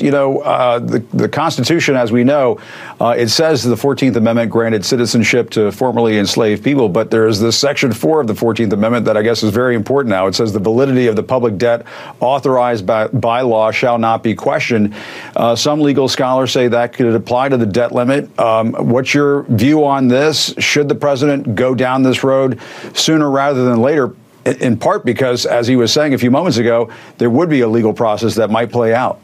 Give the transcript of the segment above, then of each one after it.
You know, uh, the, the Constitution, as we know, uh, it says the 14th Amendment granted citizenship to formerly enslaved people, but there is this Section 4 of the 14th Amendment that I guess is very important now. It says the validity of the public debt authorized by, by law shall not be questioned. Uh, some legal scholars say that could apply to the debt limit. Um, what's your view on this? Should the president go down this road sooner rather than later? In part because, as he was saying a few moments ago, there would be a legal process that might play out.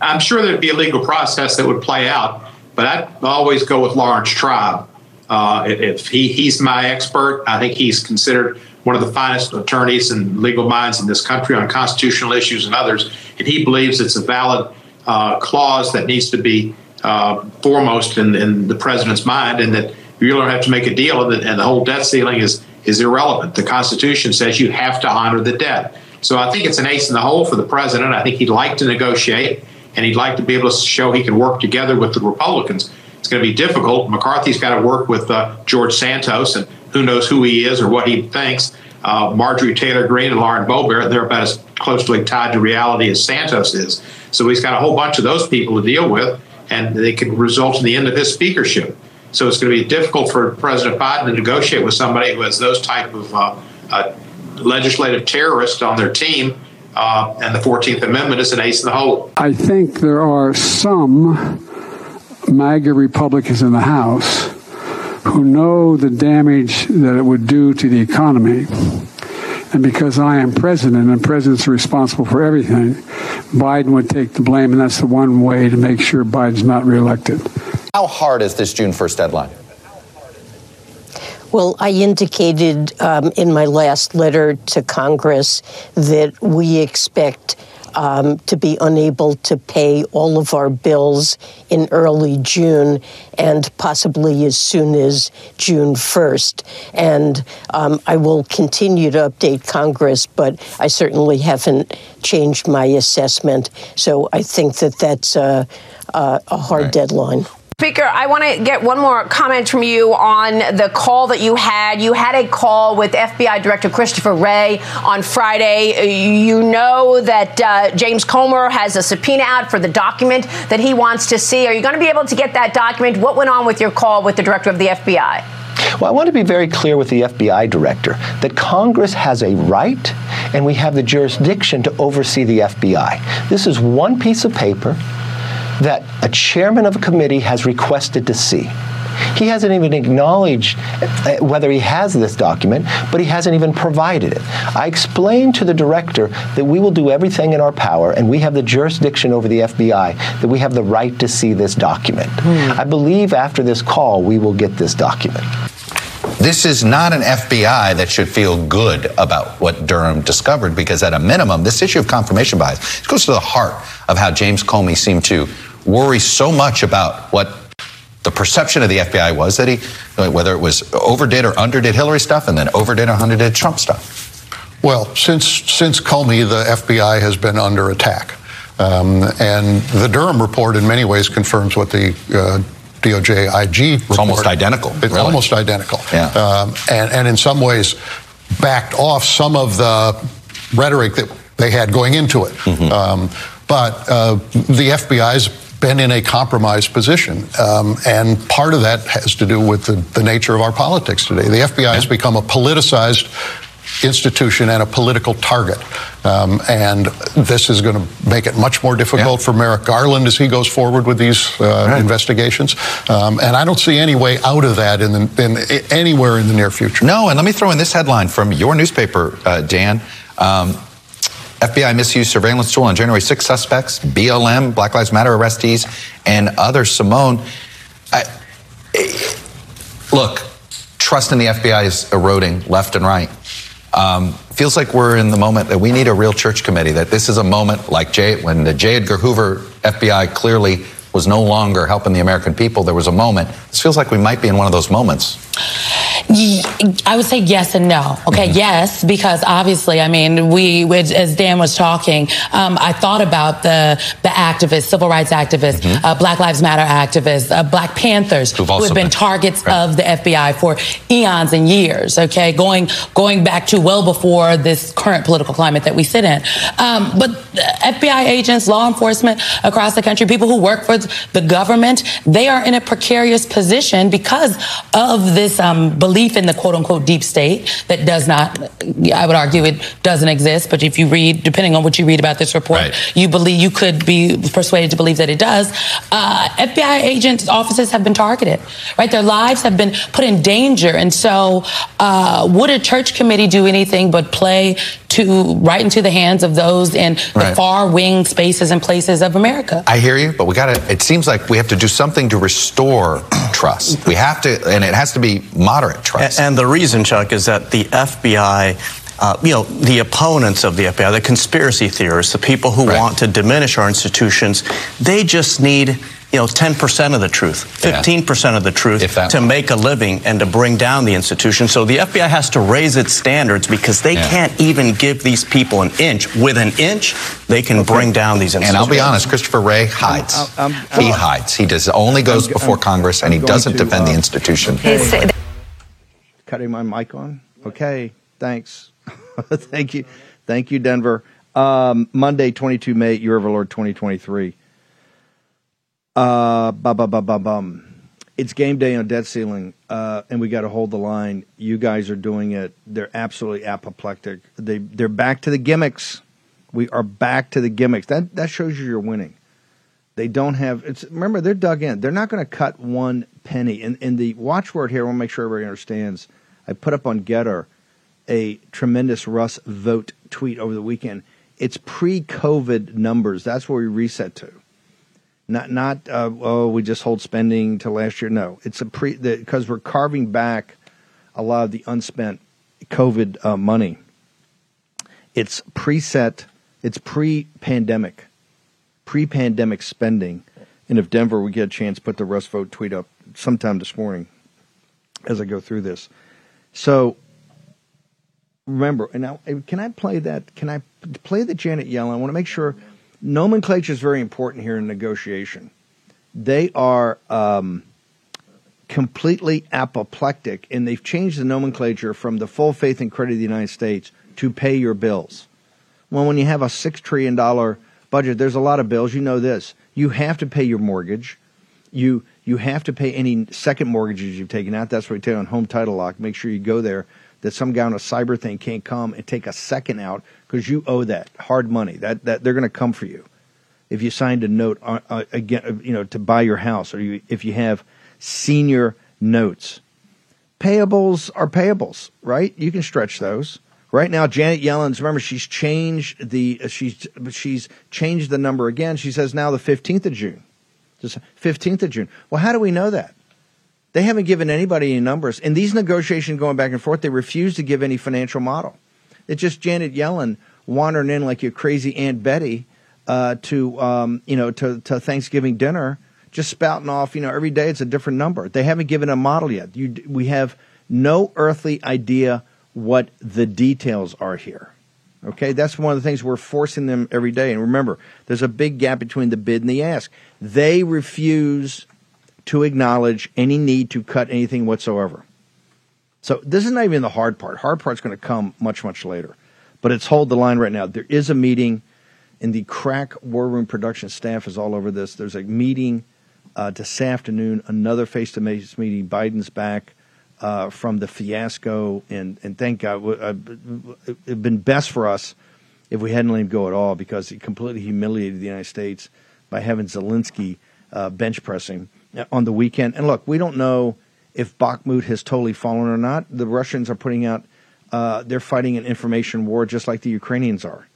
I'm sure there'd be a legal process that would play out, but I'd always go with Laurence Tribe. Uh, if he, he's my expert, I think he's considered one of the finest attorneys and legal minds in this country on constitutional issues and others, and he believes it's a valid uh, clause that needs to be uh, foremost in, in, the president's mind, and that you don't have to make a deal, and the, and the whole debt ceiling is is irrelevant. The Constitution says you have to honor the debt. So I think it's an ace in the hole for the president. I think he'd like to negotiate and he'd like to be able to show he can work together with the Republicans. It's going to be difficult. McCarthy's got to work with uh, George Santos, and who knows who he is or what he thinks. Uh, Marjorie Taylor Greene and Lauren Boebert, they're about as closely tied to reality as Santos is. So he's got a whole bunch of those people to deal with, and they could result in the end of his speakership. So it's going to be difficult for President Biden to negotiate with somebody who has those type of uh, uh legislative terrorists on their team uh, and the 14th Amendment is an ace in the hole. I think there are some MAGA Republicans in the House who know the damage that it would do to the economy. And because I am president and president's are responsible for everything, Biden would take the blame. And that's the one way to make sure Biden's not reelected. How hard is this June 1st deadline? Well, I indicated um, in my last letter to Congress that we expect um, to be unable to pay all of our bills in early June and possibly as soon as June 1st. And um, I will continue to update Congress, but I certainly haven't changed my assessment. So I think that that's a, a, a hard right. deadline. Speaker, I want to get one more comment from you on the call that you had. You had a call with FBI Director Christopher Wray on Friday. You know that uh, James Comer has a subpoena out for the document that he wants to see. Are you going to be able to get that document? What went on with your call with the Director of the FBI? Well, I want to be very clear with the FBI director that Congress has a right and we have the jurisdiction to oversee the FBI. This is one piece of paper that a chairman of a committee has requested to see. He hasn't even acknowledged uh, whether he has this document, but he hasn't even provided it. I explained to the director that we will do everything in our power, and we have the jurisdiction over the FBI, that we have the right to see this document. Mm. I believe after this call, we will get this document. This is not an FBI that should feel good about what Durham discovered because, at a minimum, this issue of confirmation bias goes to the heart of how James Comey seemed to worry so much about what the perception of the FBI was that he, whether it was overdid or underdid Hillary stuff and then overdid or underdid Trump stuff. Well, since since Comey, the FBI has been under attack, um, and the Durham report in many ways confirms what the uh, DOJ IG report. It's almost identical. It's really. almost identical. Yeah. Um, and, and in some ways, backed off some of the rhetoric that they had going into it. Mm-hmm. Um, but uh, the FBI's been in a compromised position. Um, and part of that has to do with the, the, nature of our politics today. The FBI has become a politicized institution and a political target. Um, and this is going to make it much more difficult yeah. for Merrick Garland as he goes forward with these uh, right. investigations. Um, and I don't see any way out of that in, the, in, anywhere in the near future. No, and let me throw in this headline from your newspaper, uh, Dan. Um, FBI misused surveillance tool on January 6 suspects, BLM, Black Lives Matter arrestees, and others. Simone, I, look, trust in the FBI is eroding left and right. Um, feels like we're in the moment that we need a real church committee, that this is a moment like J, when the J. Edgar Hoover FBI clearly was no longer helping the American people. There was a moment. This feels like we might be in one of those moments. I would say yes and no. Okay, mm-hmm. yes, because obviously, I mean, we, as Dan was talking, um, I thought about the the activists, civil rights activists, mm-hmm. uh, Black Lives Matter activists, uh, Black Panthers, Who've who have been, been targets right. of the FBI for eons and years. Okay, going going back to well before this current political climate that we sit in. Um, but FBI agents, law enforcement across the country, people who work for the government, they are in a precarious position because of this um, belief in the quote unquote deep state that does not, I would argue it doesn't exist. But if you read, depending on what you read about this report, right. you believe you could be persuaded to believe that it does. Uh, FBI agents' offices have been targeted, right? Their lives have been put in danger. And so, uh, would a church committee do anything but play to right into the hands of those in the far wing spaces and places of America. I hear you, but we got to, it seems like we have to do something to restore trust. We have to, and it has to be moderate trust. And, and the reason, Chuck, is that the FBI uh, you know, the opponents of the FBI, the conspiracy theorists, the people who right. want to diminish our institutions, they just need you know, 10% of the truth, 15% yeah. of the truth to make a living and to bring down the institution. So the FBI has to raise its standards because they yeah. can't even give these people an inch. With an inch, they can okay. bring down these institutions. And I'll be honest, Christopher Wray hides. I'm, I'm, I'm, he hides. He does only goes before Congress and he doesn't to, defend uh, the institution. Okay. Cutting my mic on? Okay, thanks. Thank you. Thank you, Denver. Um, Monday, 22 May, Year of our Lord 2023. Uh, bum, bum, bum, bum, bum. It's game day on debt ceiling, uh, and we got to hold the line. You guys are doing it. They're absolutely apoplectic. They they're back to the gimmicks. We are back to the gimmicks. That that shows you you're winning. They don't have. It's remember they're dug in. They're not going to cut one penny. And and the watchword here. I want to make sure everybody understands. I put up on Gettr a tremendous Russ Vought tweet over the weekend. It's pre-COVID numbers. That's where we reset to. Not not uh, oh we just hold spending to last year. No, it's a pre because we're carving back a lot of the unspent COVID uh, money. It's preset. It's pre-pandemic, pre-pandemic spending. And if Denver we get a chance, put the Russ Vought tweet up sometime this morning as I go through this. So remember, and now can I play that? Can I play the Janet Yellen? I want to make sure nomenclature is very important here in negotiation. They are um, completely apoplectic, and they've changed the nomenclature from the full faith and credit of the United States to pay your bills. Well, when you have a $6 trillion budget, there's a lot of bills. You know this. You have to pay your mortgage. You you have to pay any second mortgages you've taken out. That's what we tell you on home title lock. Make sure you go there that some guy on a cyber thing can't come and take a second out because you owe that hard money. That that they're going to come for you if you signed a note uh, uh, again, uh, you know, to buy your house, or you, if you have senior notes. Payables are payables, right? You can stretch those. Right now, Janet Yellen's remember she's changed the uh, she's she's changed the number again. She says now the fifteenth of June, just fifteenth of June. Well, how do we know that? They haven't given anybody any numbers. In these negotiations going back and forth, they refuse to give any financial model. It's just Janet Yellen wandering in like your crazy Aunt Betty uh, to um, you know to, to Thanksgiving dinner, just spouting off. You know, every day it's a different number. They haven't given a model yet. You, we have no earthly idea what the details are here. Okay, that's one of the things we're forcing them every day. And remember, there's a big gap between the bid and the ask. They refuse to acknowledge any need to cut anything whatsoever. So this is not even the hard part. Hard part's going to come much, much later. But it's hold the line right now. There is a meeting, and the crack war room production staff is all over this. There's a meeting uh, this afternoon, another face-to-face meeting. Biden's back. uh, from the fiasco, and and thank God, uh, it'd been best for us if we hadn't let him go at all because he completely humiliated the United States by having Zelensky uh, bench pressing on the weekend. And look, we don't know if Bakhmut has totally fallen or not. The Russians are putting out, uh, they're fighting an information war just like the Ukrainians are.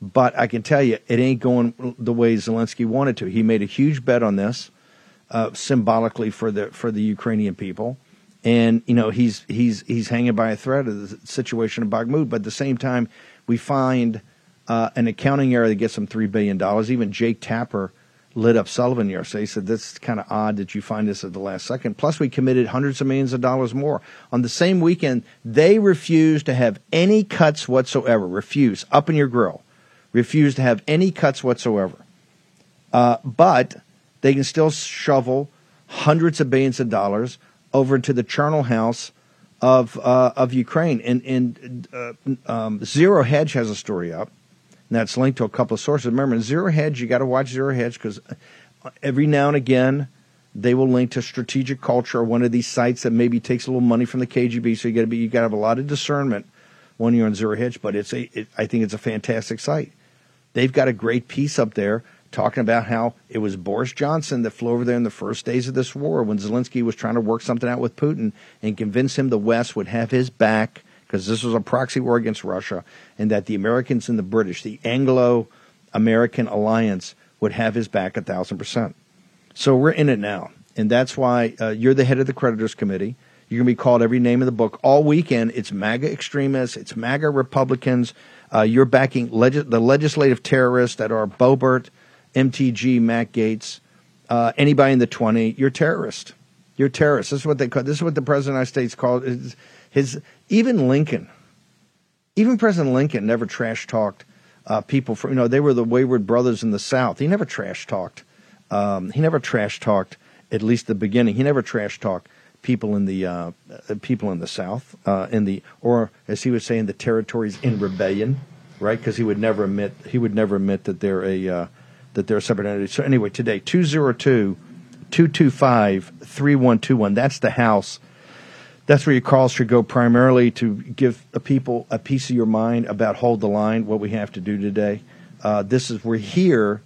But I can tell you, it ain't going the way Zelensky wanted to. He made a huge bet on this, uh, symbolically for the for the Ukrainian people, and you know he's he's he's hanging by a thread of the situation in Bakhmut. But at the same time, we find uh, an accounting error that gets him three billion dollars. Even Jake Tapper lit up Sullivan yesterday. He said that's kind of odd that you find this at the last second. Plus, we committed hundreds of millions of dollars more on the same weekend. They refused to have any cuts whatsoever. Refuse up in your grill. Refuse to have any cuts whatsoever. Uh, but they can still shovel hundreds of billions of dollars over to the charnel house of uh, of Ukraine. And, and uh, um, Zero Hedge has a story up and that's linked to a couple of sources. Remember, in Zero Hedge, you got to watch Zero Hedge because uh, every now and again they will link to Strategic Culture or one of these sites that maybe takes a little money from the KGB. So you got to be you got to have a lot of discernment when you're on Zero Hedge. But it's a it, I think it's a fantastic site. They've got a great piece up there talking about how it was Boris Johnson that flew over there in the first days of this war when Zelensky was trying to work something out with Putin and convince him the West would have his back because this was a proxy war against Russia, and that the Americans and the British, the Anglo American alliance, would have his back a thousand percent. So we're in it now. And that's why uh, you're the head of the creditors committee. You're going to be called every name in the book all weekend. It's MAGA extremists, it's MAGA Republicans. Uh, you're backing the legislative terrorists that are Boebert, MTG, Matt Gaetz, uh, anybody in the 20. You're terrorist. You're terrorist. This is what they call. This is what the president of the United States called. His even Lincoln, even President Lincoln never trash talked uh, people. For you know, they were the wayward brothers in the South. He never trash talked. Um, he never trash talked. At least the beginning, he never trash talked people in the uh, uh, people in the South, uh, in the or as he would say in the territories in rebellion, right? Because he would never admit he would never admit that they're a uh, that they're a separate entity. So anyway, today 202 225 3121. That's the House that's where your calls should go primarily to give the people a piece of your mind about hold the line, what we have to do today. Uh, this is we're here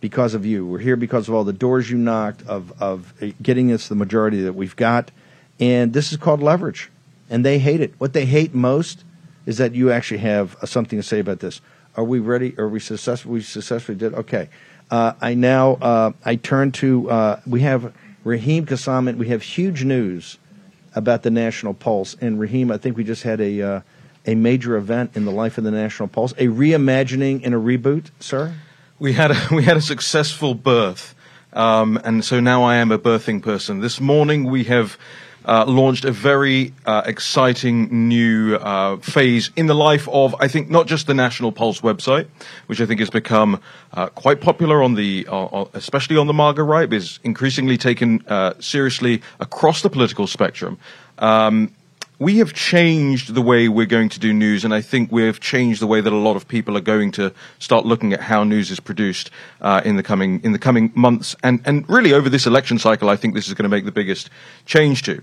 because of you. We're here because of all the doors you knocked of of getting us the majority that we've got, and this is called leverage. And they hate it. What they hate most is that you actually have something to say about this. Are we ready? Are we successful? We successfully did. Okay. Uh, I now uh, I turn to uh, we have Raheem Kassam. We have huge news about the National Pulse. And Raheem, I think we just had a uh, a major event in the life of the National Pulse, a reimagining and a reboot, sir. We had a, we had a successful birth, um, and so now I am a birthing person. This morning we have uh, launched a very uh, exciting new uh, phase in the life of, I think, not just the National Pulse website, which I think has become uh, quite popular on the, uh, especially on the MAGA right, is increasingly taken seriously across the political spectrum. Um, we have changed the way we're going to do news, and I think we've changed the way that a lot of people are going to start looking at how news is produced uh, in the coming in the coming months, and and really over this election cycle. I think this is going to make the biggest change to.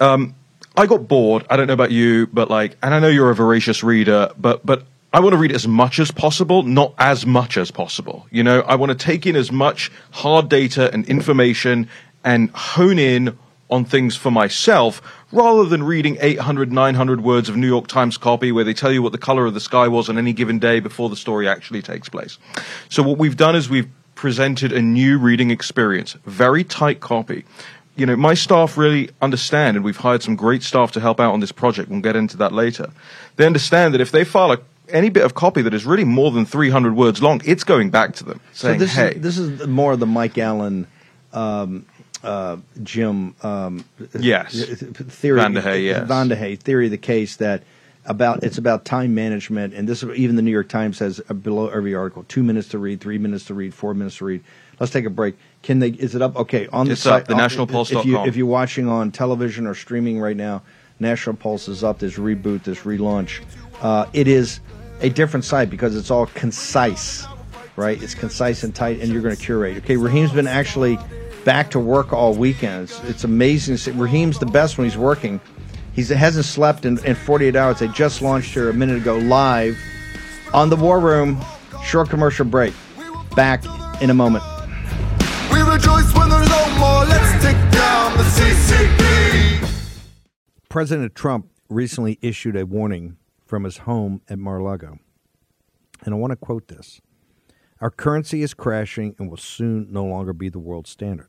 Um, I got bored. I don't know about you, but like, and I know you're a voracious reader, but but I want to read as much as possible, not as much as possible. You know, I want to take in as much hard data and information and hone in on things for myself rather than reading 800, 900 words of New York Times copy where they tell you what the color of the sky was on any given day before the story actually takes place. So what we've done is we've presented a new reading experience, very tight copy. You know, my staff really understand, and we've hired some great staff to help out on this project. We'll get into that later. They understand that if they file a any bit of copy that is really more than 300 words long, it's going back to them saying, so this hey. Is, this is more of the Mike Allen um, uh, Jim um, yes. theory VandeHei, yes. VandeHei theory of the case that about it's about time management and this even the New York Times says below every article two minutes to read three minutes to read four minutes to read. Let's take a break. Can they is it up? Okay on it's the site the nationalpulse.com if, you, if you're watching on television or streaming right now National Pulse is up this reboot this relaunch. Uh, it is a different site because it's all concise right? It's concise and tight and you're going to curate. Okay Raheem's been actually back to work all weekends. It's amazing. to see- Raheem's the best when he's working. He hasn't slept in, in 48 hours. They just launched here a minute ago live on the War Room. Short commercial break. Back in a moment. We rejoice when there's no more. Let's take down the CCP. President Trump recently issued a warning from his home at Mar-a-Lago. And I want to quote this. Our currency is crashing and will soon no longer be the world standard,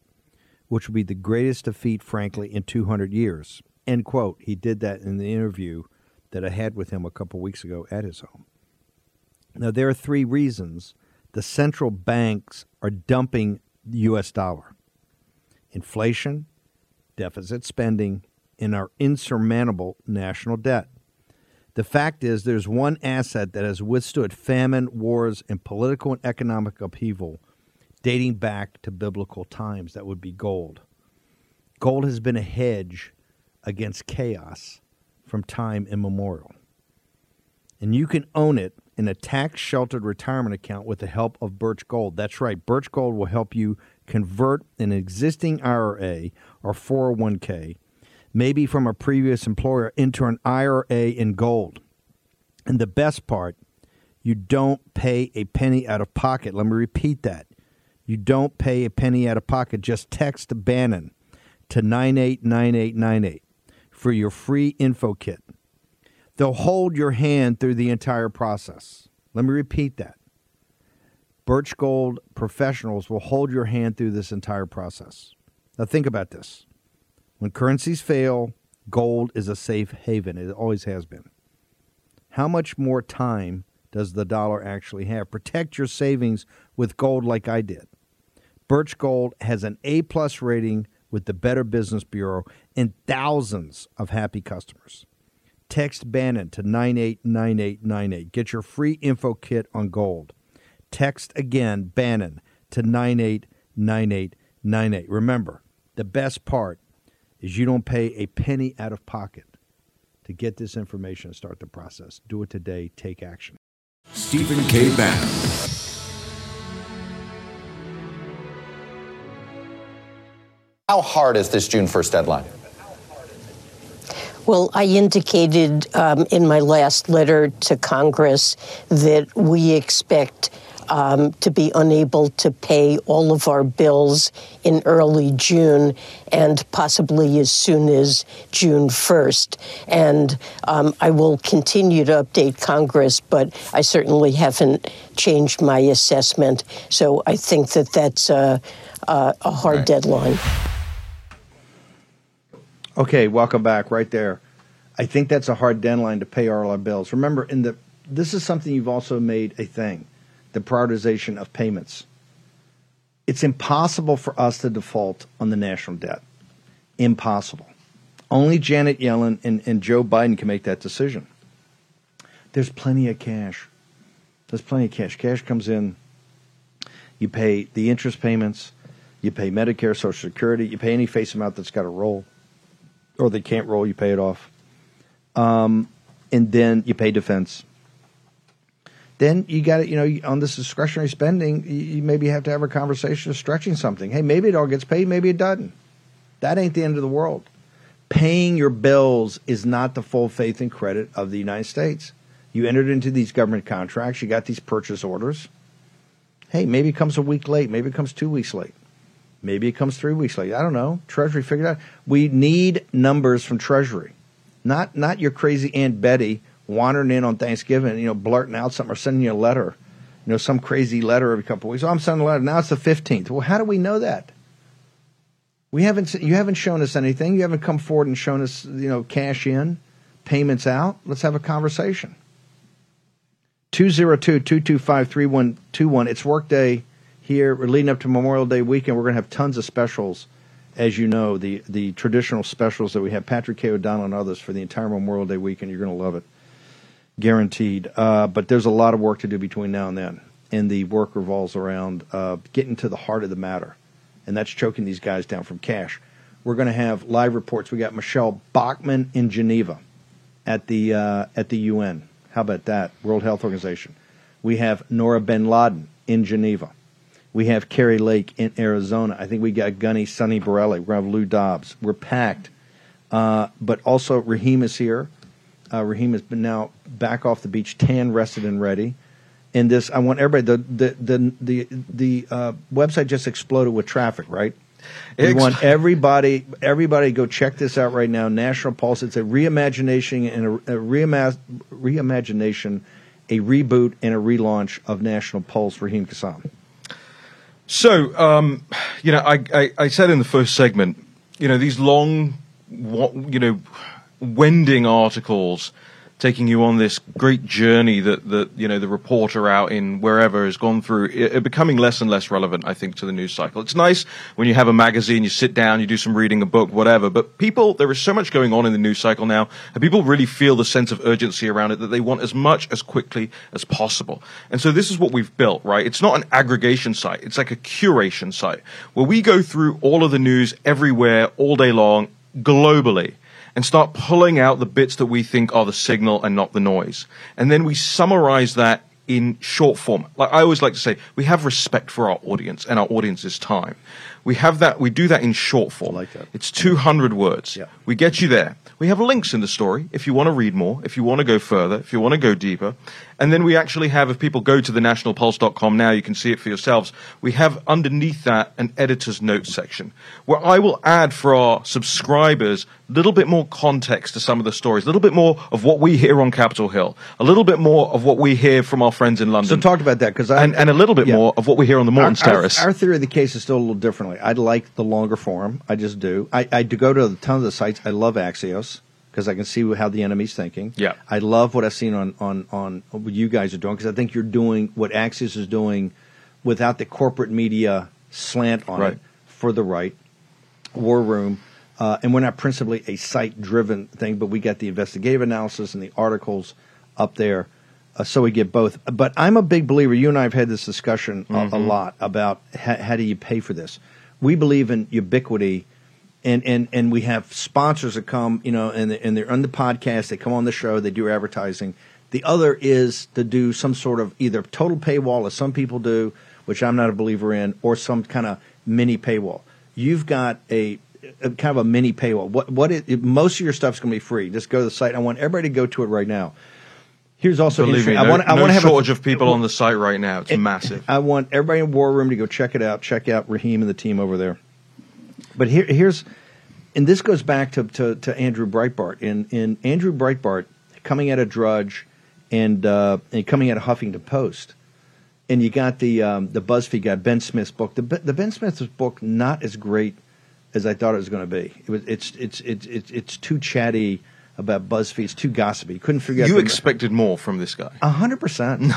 which will be the greatest defeat, frankly, in 200 years. End quote. He did that in the interview that I had with him a couple weeks ago at his home. Now, there are three reasons the central banks are dumping the U.S. dollar inflation, deficit spending, and our insurmountable national debt. The fact is, there's one asset that has withstood famine, wars, and political and economic upheaval dating back to biblical times. That would be gold. Gold has been a hedge against chaos from time immemorial. And you can own it in a tax sheltered retirement account with the help of Birch Gold. That's right, Birch Gold will help you convert an existing IRA or 401k, maybe from a previous employer, into an IRA in gold. And the best part, you don't pay a penny out of pocket. Let me repeat that. You don't pay a penny out of pocket. Just text Bannon to 989898 for your free info kit. They'll hold your hand through the entire process. Let me repeat that. Birch Gold professionals will hold your hand through this entire process. Now, think about this. When currencies fail, gold is a safe haven. It always has been. How much more time does the dollar actually have? Protect your savings with gold like I did. Birch Gold has an A plus rating with the Better Business Bureau and thousands of happy customers. Text Bannon to 989898. Get your free info kit on gold. Text again Bannon to 989898. Remember, the best part is you don't pay a penny out of pocket to get this information and start the process. Do it today. Take action. Stephen K. Bannon. How hard is this June 1st deadline? Well, I indicated um, in my last letter to Congress that we expect um, to be unable to pay all of our bills in early June and possibly as soon as June 1st. And um, I will continue to update Congress, but I certainly haven't changed my assessment. So I think that that's a, a, a hard deadline. Okay, welcome back. Right there. I think that's a hard deadline to pay all our bills. Remember, in the this is something you've also made a thing, the prioritization of payments. It's impossible for us to default on the national debt. Impossible. Only Janet Yellen and, and Joe Biden can make that decision. There's plenty of cash. There's plenty of cash. Cash comes in. You pay the interest payments. You pay Medicare, Social Security. You pay any face amount that's got to roll or they can't roll, you pay it off. Um, and then you pay defense. Then you got to, you know, on this discretionary spending, you maybe have to have a conversation of stretching something. Hey, maybe it all gets paid, maybe it doesn't. That ain't the end of the world. Paying your bills is not the full faith and credit of the United States. You entered into these government contracts, you got these purchase orders. Hey, maybe it comes a week late, maybe it comes two weeks late. Maybe it comes three weeks late. I don't know. Treasury figured out. We need numbers from Treasury, not not your crazy Aunt Betty wandering in on Thanksgiving, you know, blurting out something or sending you a letter, you know, some crazy letter every couple of weeks. Oh, I'm sending a letter. Now it's the 15th. Well, how do we know that? We haven't. You haven't shown us anything. You haven't come forward and shown us, you know, cash in, payments out. Let's have a conversation. 202-225-3121. It's workday here. We're leading up to Memorial Day weekend. We're going to have tons of specials, as you know, the the traditional specials that we have. Patrick K. O'Donnell and others for the entire Memorial Day weekend. You're going to love it, guaranteed. Uh, but there's a lot of work to do between now and then, and the work revolves around uh, getting to the heart of the matter, and that's choking these guys down from cash. We're going to have live reports. We got Michele Bachmann in Geneva at the uh, at the UN. How about that? World Health Organization. We have Noor bin Ladin in Geneva. We have Kari Lake in Arizona. I think we got Gunny, Sonny Borrelli. We're going to have Lou Dobbs. We're packed. Uh, but also, Raheem is here. Uh, Raheem has been now back off the beach, tan, rested, and ready. And this, I want everybody. The the the the, the uh, website just exploded with traffic, right? We Ex- want everybody, everybody, to go check this out right now. National Pulse. It's a reimagination and a, a reima- reimagination, a reboot and a relaunch of National Pulse. Raheem Kassam. So, um, you know, I, I, I said in the first segment, you know, these long, you know, wending articles taking you on this great journey that, that you know the reporter out in wherever has gone through it, it becoming less and less relevant i think to the news cycle. It's nice when you have a magazine you sit down you do some reading a book whatever but people there is so much going on in the news cycle now and people really feel the sense of urgency around it that they want as much as quickly as possible. And so this is what we've built right? It's not an aggregation site. It's like a curation site where we go through all of the news everywhere all day long globally and start pulling out the bits that we think are the signal and not the noise. And then we summarize that in short form. Like I always like to say, we have respect for our audience and our audience's time. We have that, we do that in short form. like that. It's 200 words. Yeah. We get you there. We have links in the story if you want to read more, if you want to go further, if you want to go deeper. And then we actually have, if people go to the nationalpulse.com now, you can see it for yourselves. We have underneath that an editor's notes section where I will add for our subscribers a little bit more context to some of the stories, a little bit more of what we hear on Capitol Hill, a little bit more of what we hear from our friends in London. So talk about that because and, and a little bit yeah. more of what we hear on the Morton's our, Terrace. Our, our theory of the case is still a little differently. I like the longer form. I just do. I, I do go to a ton of the sites. I love Axios because I can see how the enemy's thinking. Yeah. I love what I've seen on on on what you guys are doing because I think you're doing what Axios is doing without the corporate media slant on Right. it for the right. War Room. Uh, and we're not principally a site driven thing, but we got the investigative analysis and the articles up there. Uh, so we get both. But I'm a big believer. You and I have had this discussion a, a Mhm. lot about how, how do you pay for this. We believe in ubiquity, and, and, and we have sponsors that come, you know, and, and they're on the podcast. They come on the show. They do advertising. The other is to do some sort of either total paywall, as some people do, which I'm not a believer in, or some kind of mini paywall. You've got a, a kind of a mini paywall. What what is, most of your stuff's going to be free. Just go to the site. I want everybody to go to it right now. Here's also Believe me, interesting. no, I want I no want to have shortage a, of people on the site right now. It's massive. I want everybody in War Room to go check it out. Check out Raheem and the team over there. But here, here's, and this goes back to, to, to Andrew Breitbart. In in Andrew Breitbart coming out of Drudge, and uh, and coming out of Huffington Post, and you got the um, the BuzzFeed guy Ben Smith's book. The the Ben Smith's book not as great as I thought it was going to be. It was it's it's it's it's, it's too chatty about BuzzFeed. It's too gossipy. Couldn't figure out. You expected more from this guy. a hundred percent.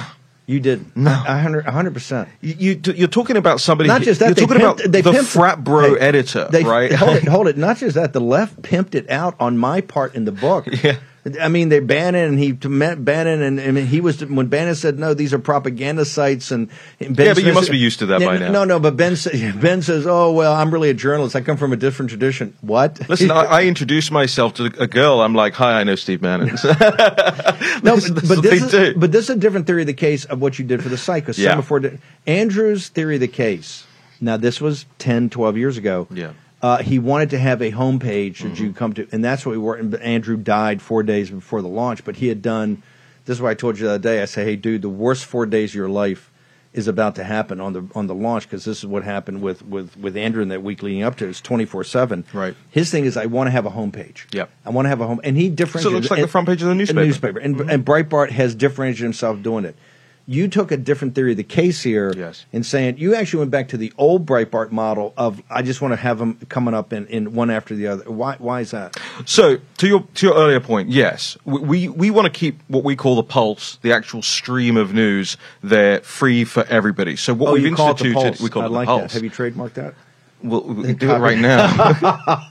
You did. No, hundred percent. You, you, are talking about somebody. Not just that. You're talking pimped- about the pimped- frat bro they- editor, they- right? Hold it, hold it. Not just that. The left pimped it out on my part in the book. Yeah. I mean, they Bannon and he met Bannon and, and he was when Bannon said no, these are propaganda sites and, and Ben Yeah, but you must be used to that by now. No, no, but Ben Ben says, oh well, I'm really a journalist. I come from a different tradition. What? Listen, I, I introduced myself to a girl. I'm like, "Hi, I know Steve Bannon." No, but, that's but this is, do. but this is a different theory of the case of what you did for the site. Because Yeah. before Andrew's theory of the case. Now this was 10, 12 years ago. Yeah. Uh, he wanted to have a homepage that Mm-hmm. you come to, and that's what we were. And Andrew died four days before the launch, but he had done. This is what I told you the other day. I say, "Hey, dude, the worst four days of your life is about to happen on the on the launch because this is what happened with with with Andrew in that week leading up to it. It's twenty four seven. Right. His thing is, I want to have a homepage. Yep. I want to have a home, and he differentiated. So it looks like and- the front page of the newspaper. newspaper. And, and Breitbart has differentiated himself doing it. You took a different theory of the case here Yes. in saying you actually went back to the old Breitbart model of I just want to have them coming up in, in one after the other. Why, why is that? So to your to your earlier point, yes, we we, we want to keep what we call the pulse, the actual stream of news, there free for everybody. So what oh, we've you call it the instituted, we call I it like the that. pulse. Have you trademarked that? We'll, we can do it right now.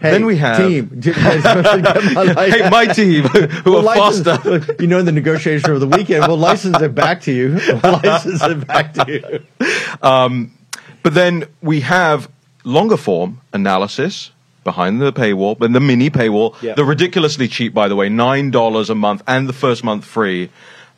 Hey, then we have team. My hey, my team who We'll are license- faster. You know, in the negotiation over the weekend, we'll license it back to you. We'll license it back to you. Um, but then we have longer form analysis behind the paywall, and the mini paywall. Yeah. The ridiculously cheap, by the way, nine dollars a month and the first month free.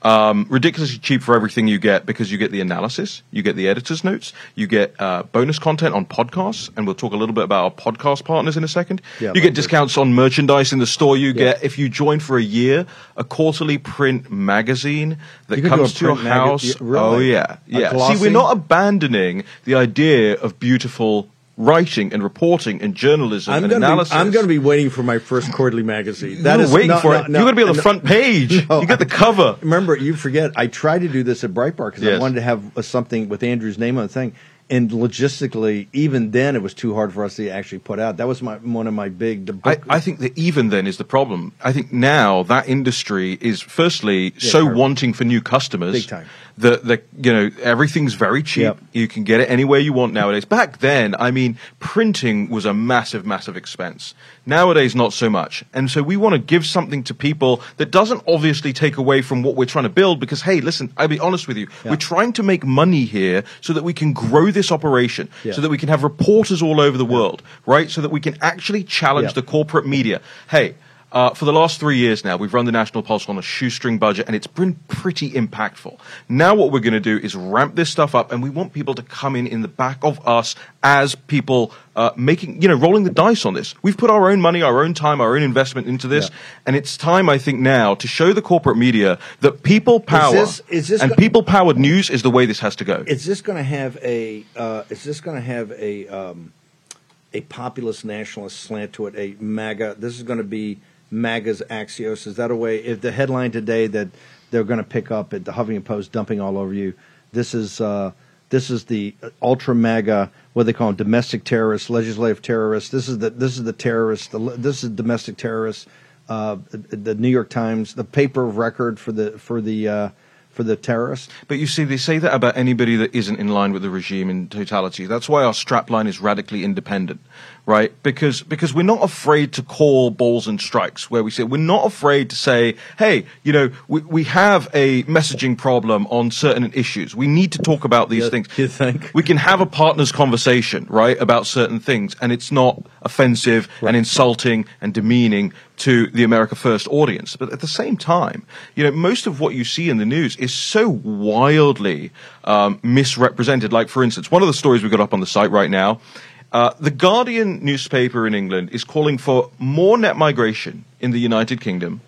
Um, ridiculously cheap for everything you get because you get the analysis, you get the editor's notes, you get uh, bonus content on podcasts, and we'll talk a little bit about our podcast partners in a second. Yeah, you get discounts on merchandise in the store. You Yeah. get, if you join for a year, a quarterly print magazine that You comes to your house. yeah, really? Oh yeah, yeah. See, we're not abandoning the idea of beautiful writing and reporting and journalism I'm and gonna, be. I'm gonna be waiting for my first quarterly magazine. You're waiting for it. You're gonna be on the front page. You get the cover. Remember, you forget. I tried to do this at Breitbart because I wanted to have uh, something with Andrew's name on the thing. And logistically, even then, it was too hard for us to actually put out. That was my one of my big. I, I think that even then is the problem. I think now that industry is firstly so terrible. wanting for new customers. Big time. That that you know everything's very cheap. Yep. You can get it anywhere you want nowadays. Back then, I mean, printing was a massive, massive expense. Nowadays, not so much. And so we want to give something to people that doesn't obviously take away from what we're trying to build. Because hey, listen, I'll be honest with you, we're trying to make money here so that we can grow this operation, Yeah. so that we can have reporters all over the world, right? So that we can actually challenge Yeah. the corporate media. Hey, uh, for the last three years now, we've run the National Pulse on a shoestring budget, and it's been pretty impactful. Now, what we're going to do is ramp this stuff up, and we want people to come in in the back of us as people uh, making, you know, rolling the dice on this. We've put our own money, our own time, our own investment into this, and it's time, I think, now to show the corporate media that people power this- is this and go- people powered news is the way this has to go. is this going to have a? Uh, is this going to have a? Um, a populist nationalist slant to it. A MAGA. This is going to be MAGA's Axios. Is that a way? If the headline today that they're going to pick up at the Huffington Post dumping all over you, this is uh, this is the ultra MAGA. What they call them, domestic terrorists, legislative terrorists. This is the this is the terrorists. The, this is domestic terrorists. Uh, the New York Times, the paper of record for the for the uh, for the terrorists. But you see, they say that about anybody that isn't in line with the regime in totality. That's why our strapline is radically independent, right? Because because we're not afraid to call balls and strikes. Where we say we're not afraid to say, hey, you know, we, we have a messaging problem on certain issues. We need to talk about these things. You think we can have a partners conversation, right, about certain things, and it's not offensive and insulting and demeaning to the America First audience. But at the same time, you know, most of what you see in the news is so wildly um, misrepresented. Like, for instance, one of the stories we got up on the site right now. Uh, the Guardian newspaper in England is calling for more net migration in the United Kingdom,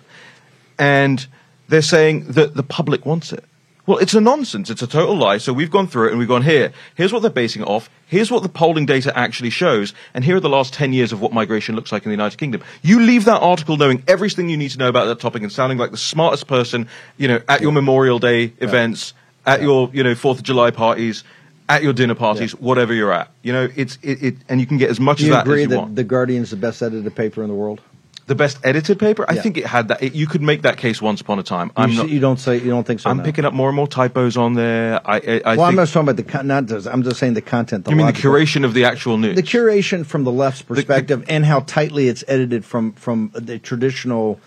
and they're saying that the public wants it. Well, it's a nonsense. It's a total lie. So we've gone through it and we've gone here. Here's what they're basing it off. Here's what the polling data actually shows. And here are the last 10 years of what migration looks like in the United Kingdom. You leave that article knowing everything you need to know about that topic and sounding like the smartest person, you know, at your Memorial Day events, at your, you know, 4th of July parties, at your dinner parties, whatever you're at. You know, it's, it, it, and you can get as much Do of that agree as you that want. the Guardian's the best edited paper in the world? The best edited paper? I Yeah. think it had that. It, you could make that case once upon a time. I'm s- not. you don't say you don't think so. I'm picking up more and more typos on there. I, I, I well, I'm not talking about the con- not. just- I'm just saying the content. The you mean the curation of the actual news? the curation from the left's perspective and how tightly it's edited from from the traditional,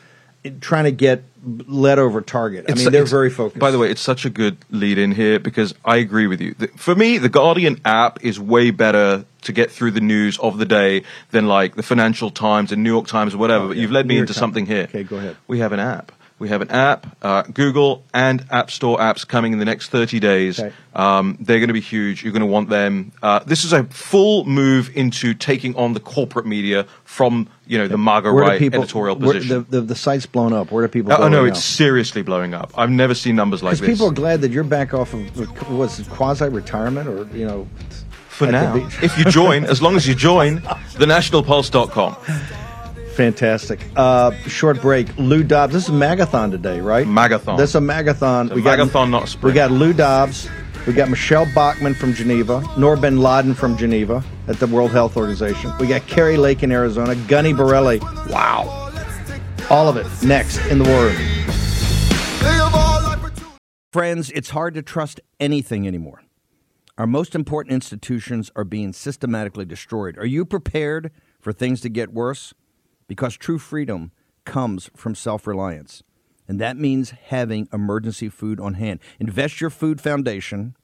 trying to get led over target. I It's- mean, they're very focused. By the way, it's such a good lead in here because I agree with you. For me, the Guardian app is way better to get through the news of the day than like the Financial Times and New York Times or whatever. Oh, but you've led me York into Times. something here. Okay, go ahead. We have an app. We have an app, uh, Google and App Store apps coming in the next 30 days. Um, they're going to be huge. You're going to want them. Uh, this is a full move into taking on the corporate media from you know the MAGA Where right people- editorial position. the, the the site's blown up. Where do people? Oh, no, it's seriously blowing up. I've never seen numbers like this. people are glad that you're back off of was quasi retirement or you know. For now, if you join, as long as you join, thenationalpulse.com. Fantastic. Uh, short break. Lou Dobbs. This is Magathon today, right? Magathon. This is a Magathon. It's a Magathon, not a sprint. We got Lou Dobbs. We got Michele Bachmann from Geneva. Noor bin Ladin from Geneva at the World Health Organization. We got Kari Lake in Arizona. Gunny Borrelli. Wow. All of it next in the War Room. Friends, it's hard to trust anything anymore. Our most important institutions are being systematically destroyed. Are you prepared for things to get worse? Because true freedom comes from self reliance. And that means having emergency food on hand. Invest your food foundation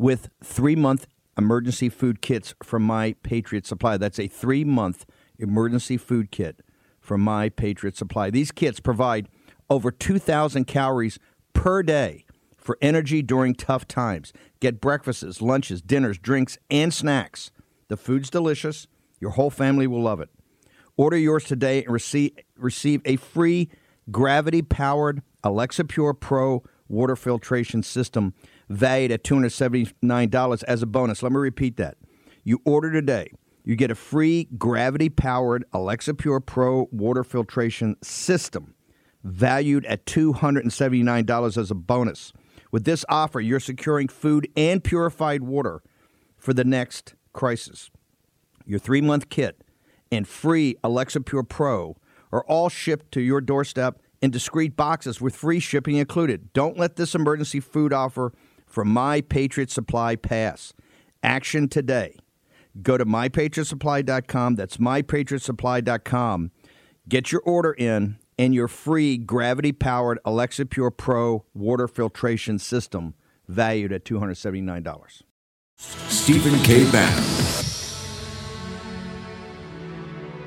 with three month emergency food kits from My Patriot Supply. That's a three month emergency food kit from My Patriot Supply. These kits provide over 2,000 calories per day for energy during tough times. Get breakfasts, lunches, dinners, drinks, and snacks. The food's delicious. Your whole family will love it. Order yours today and receive, receive a free gravity powered Alexapure Pro water filtration system valued at $279 as a bonus. Let me repeat that. You order today, you get a free gravity powered Alexapure Pro water filtration system valued at $279 as a bonus. With this offer, you're securing food and purified water for the next crisis. Your three month kit and free Alexapure Pro are all shipped to your doorstep in discreet boxes with free shipping included. Don't let this emergency food offer from My Patriot Supply pass. Action today. Go to mypatriotsupply.com. That's mypatriotsupply.com. Get your order in and your free gravity powered Alexapure Pro water filtration system valued at $279. Stephen K. Bannon.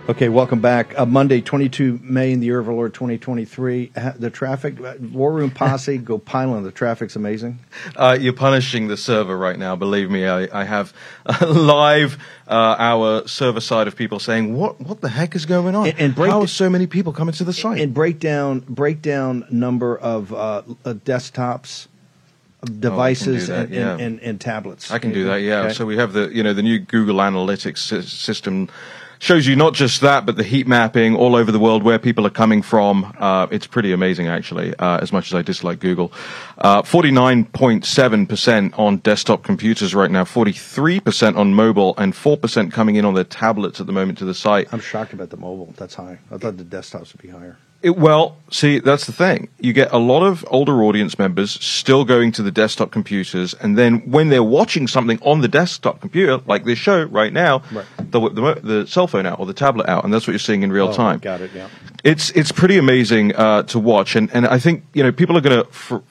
Okay, welcome back. Uh, Monday, 22 May in the year of our Lord 2023. The traffic, uh, War Room Posse, go piling. The traffic's amazing. Uh, you're punishing the server right now. Believe me, I, I have live uh, our server side of people saying, "What what the heck is going on? And- and break how are so many people coming to the site?" And break down, break down number of uh, uh, desktops, of devices, that, and, yeah. and, and, and tablets. I can do that. Yeah. Okay. So we have the you know the new Google Analytics system shows you not just that, but the heat mapping all over the world where people are coming from. Uh, it's pretty amazing, actually. Uh, as much as I dislike Google, forty nine point seven percent on desktop computers right now, forty three percent on mobile, and four percent coming in on their tablets at the moment to the site. I'm shocked about the mobile. That's high. I thought the desktops would be higher. It, well, see, that's the thing. You get a lot of older audience members still going to the desktop computers, and then when they're watching something on the desktop computer, like this show right now, Right. the, the mo- the cell phone out or the tablet out, and that's what you're seeing in real Oh, time. Got it. Yeah. It's it's pretty amazing uh, to watch, and, and I think you know people are going to,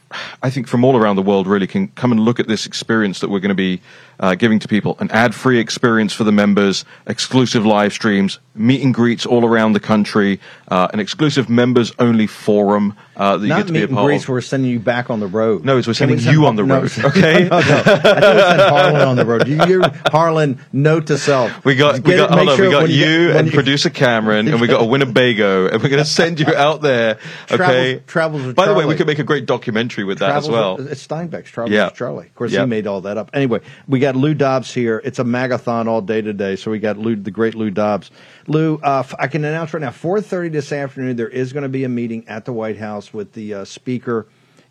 I think from all around the world really can come and look at this experience that we're going to be uh, giving to people, an ad-free experience for the members, exclusive live streams, meet and greets all around the country, uh, an exclusive members-only forum uh, that you Not get to be meet a and greets. of. We're sending you back on the road. No, it's we're Can we sending send you on the no, road, okay? no, no. I think we send Harlan on the road. You hear Harlan? Note to self. We got, we it- got, make hold sure we got you, get- and you- producer Cameron, and we got a Winnebago, and we're going to send you out there. Okay. Travels- travels By the way, we could make a great documentary with that Travels as well. with- it's Steinbeck's Travels Yeah. with Charlie. Of course, Yeah. he made all that up. Anyway, we got Lou Dobbs here. It's a magathon all day today, so we got Lou, the great Lou Dobbs. Lou, uh, I can announce right now, 4.30 this afternoon, there is going to be a meeting at the White House with the uh, Speaker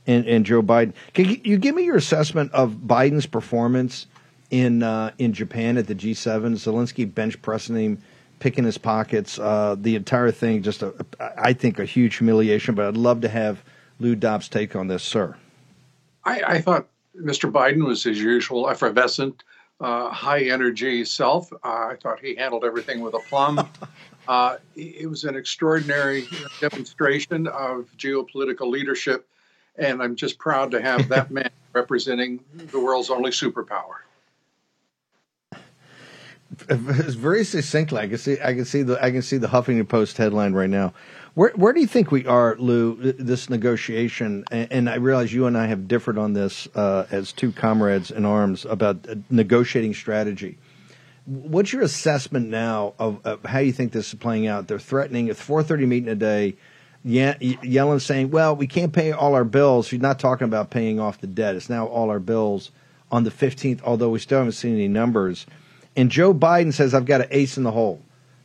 and, and Joe Biden. Can you- you give me your assessment of Biden's performance in uh, in Japan at the G7? Zelensky bench pressing him, picking his pockets, uh, the entire thing, just, a, I think, a huge humiliation, but I'd love to have Lou Dobbs' take on this, sir. I, I thought Mr. Biden was his usual effervescent, uh, high energy self. Uh, I thought he handled everything with aplomb. uh, it was an extraordinary demonstration of geopolitical leadership, and I'm just proud to have that man representing the world's only superpower. It's very succinctly. I can see. I can see the. I can see the Huffington Post headline right now. Where Where do you think we are, Lou? This negotiation, and, and I realize you and I have differed on this uh, as two comrades in arms about uh, negotiating strategy. What's your assessment now of, of how you think this is playing out? They're threatening a 4:30 meeting a day. Ye- Yellen saying, "Well, we can't pay all our bills." She's not talking about paying off the debt. It's now all our bills on the 15th. Although we still haven't seen any numbers. And Joe Biden says, "I've got an ace in the hole.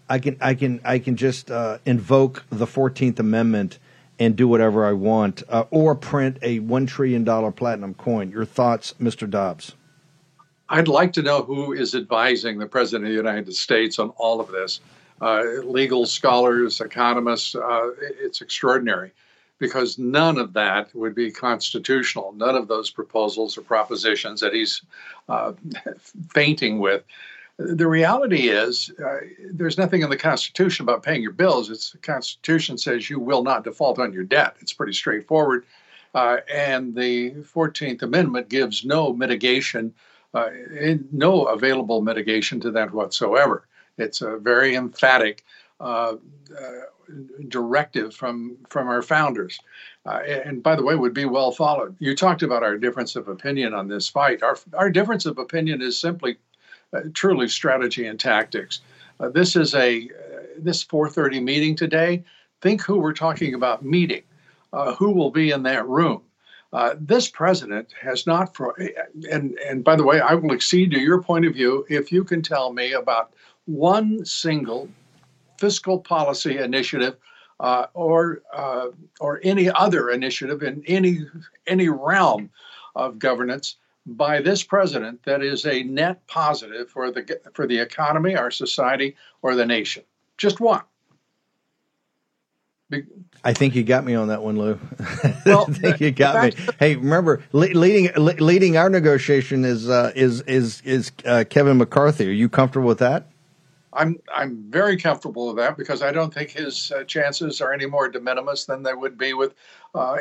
I can, I can, I can just uh, invoke the Fourteenth Amendment and do whatever I want, uh, or print a one trillion dollar platinum coin." Your thoughts, Mr. Dobbs? I'd like to know who is advising the President of the United States on all of this. Uh, legal scholars, economists, uh, it's extraordinary because none of that would be constitutional. None of those proposals or propositions that he's uh, feinting with. The reality is, uh, there's nothing in the Constitution about paying your bills. It's the Constitution says you will not default on your debt. It's pretty straightforward. Uh, and the 14th Amendment gives no mitigation, uh, in- no available mitigation to that whatsoever. It's a very emphatic uh, uh, directive from from our founders, uh, and by the way, would be well followed. You talked about our difference of opinion on this fight. Our our difference of opinion is simply, uh, truly strategy and tactics. This is a this 4:30 meeting today. Think who we're talking about meeting. Uh, who will be in that room? Uh, this president has not, for, and and by the way, I will accede to your point of view if you can tell me about one single fiscal policy initiative uh, or uh, or any other initiative in any any realm of governance by this president that is a net positive for the for the economy, our society, or the nation. Just one. I think you got me on that one, Lou. Well, I think you got me. Hey, remember leading leading our negotiation is uh, is is is uh, Kevin McCarthy. Are you comfortable with that? I'm I'm very comfortable with that because I don't think his uh, chances are any more de minimis than they would be with uh,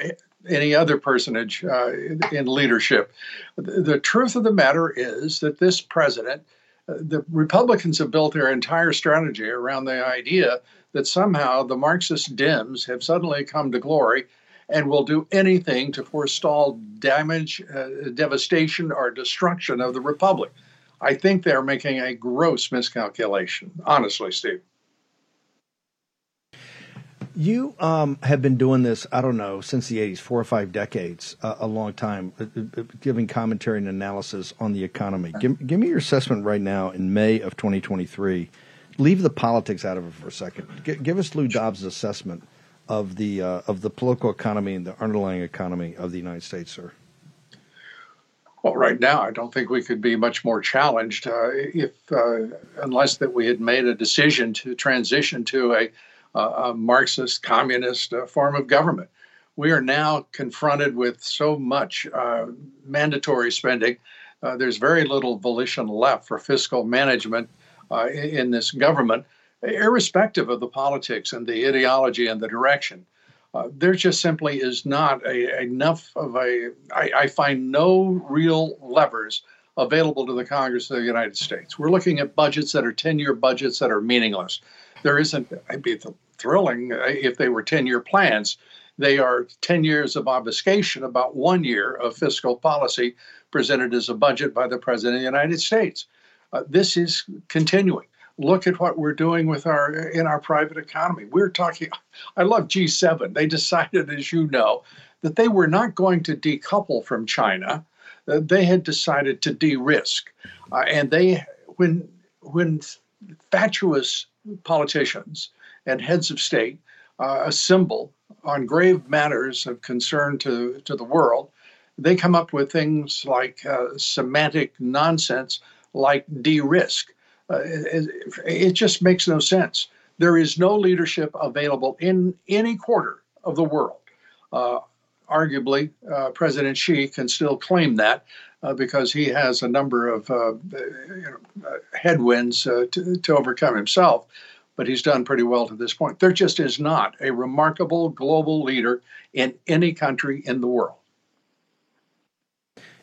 any other personage uh, in leadership. The, the, truth of the matter is that this president, the Republicans have built their entire strategy around the idea that somehow the Marxist Dems have suddenly come to glory and will do anything to forestall damage, uh, devastation, or destruction of the republic. I think they're making a gross miscalculation, honestly, Steve. You um, have been doing this, I don't know, since the 80s, four or five decades, uh, a long time, uh, uh, giving commentary and analysis on the economy. Give, give, me your assessment right now in May of 2023. Leave the politics out of it for a second. G- give us Lou Dobbs' assessment of the uh, of the political economy and the underlying economy of the United States, sir. Well, right now, I don't think we could be much more challenged uh, if, uh, unless that we had made a decision to transition to a, a Marxist, communist uh, form of government. We are now confronted with so much uh, mandatory spending. Uh, there's very little volition left for fiscal management in this government, irrespective of the politics and the ideology and the direction. Uh, there just simply is not a, enough of a. I, I find no real levers available to the Congress of the United States. We're looking at budgets that are 10 year budgets that are meaningless. There isn't, I'd be thrilling uh, if they were 10 year plans. They are 10 years of obfuscation about one year of fiscal policy presented as a budget by the President of the United States. Uh, this is continuing look at what we're doing with our in our private economy. We're talking. I love G7. They decided, as you know, that they were not going to decouple from China. Uh, they had decided to de-risk, uh, and they when when fatuous politicians and heads of state uh, assemble on grave matters of concern to, to the world, they come up with things like uh, semantic nonsense like de risk. Uh, it, it just makes no sense. There is no leadership available in any quarter of the world. Uh, arguably, uh, President Xi can still claim that uh, because he has a number of uh, you know, uh, headwinds to, to overcome himself, but he's done pretty well to this point. There just is not a remarkable global leader in any country in the world.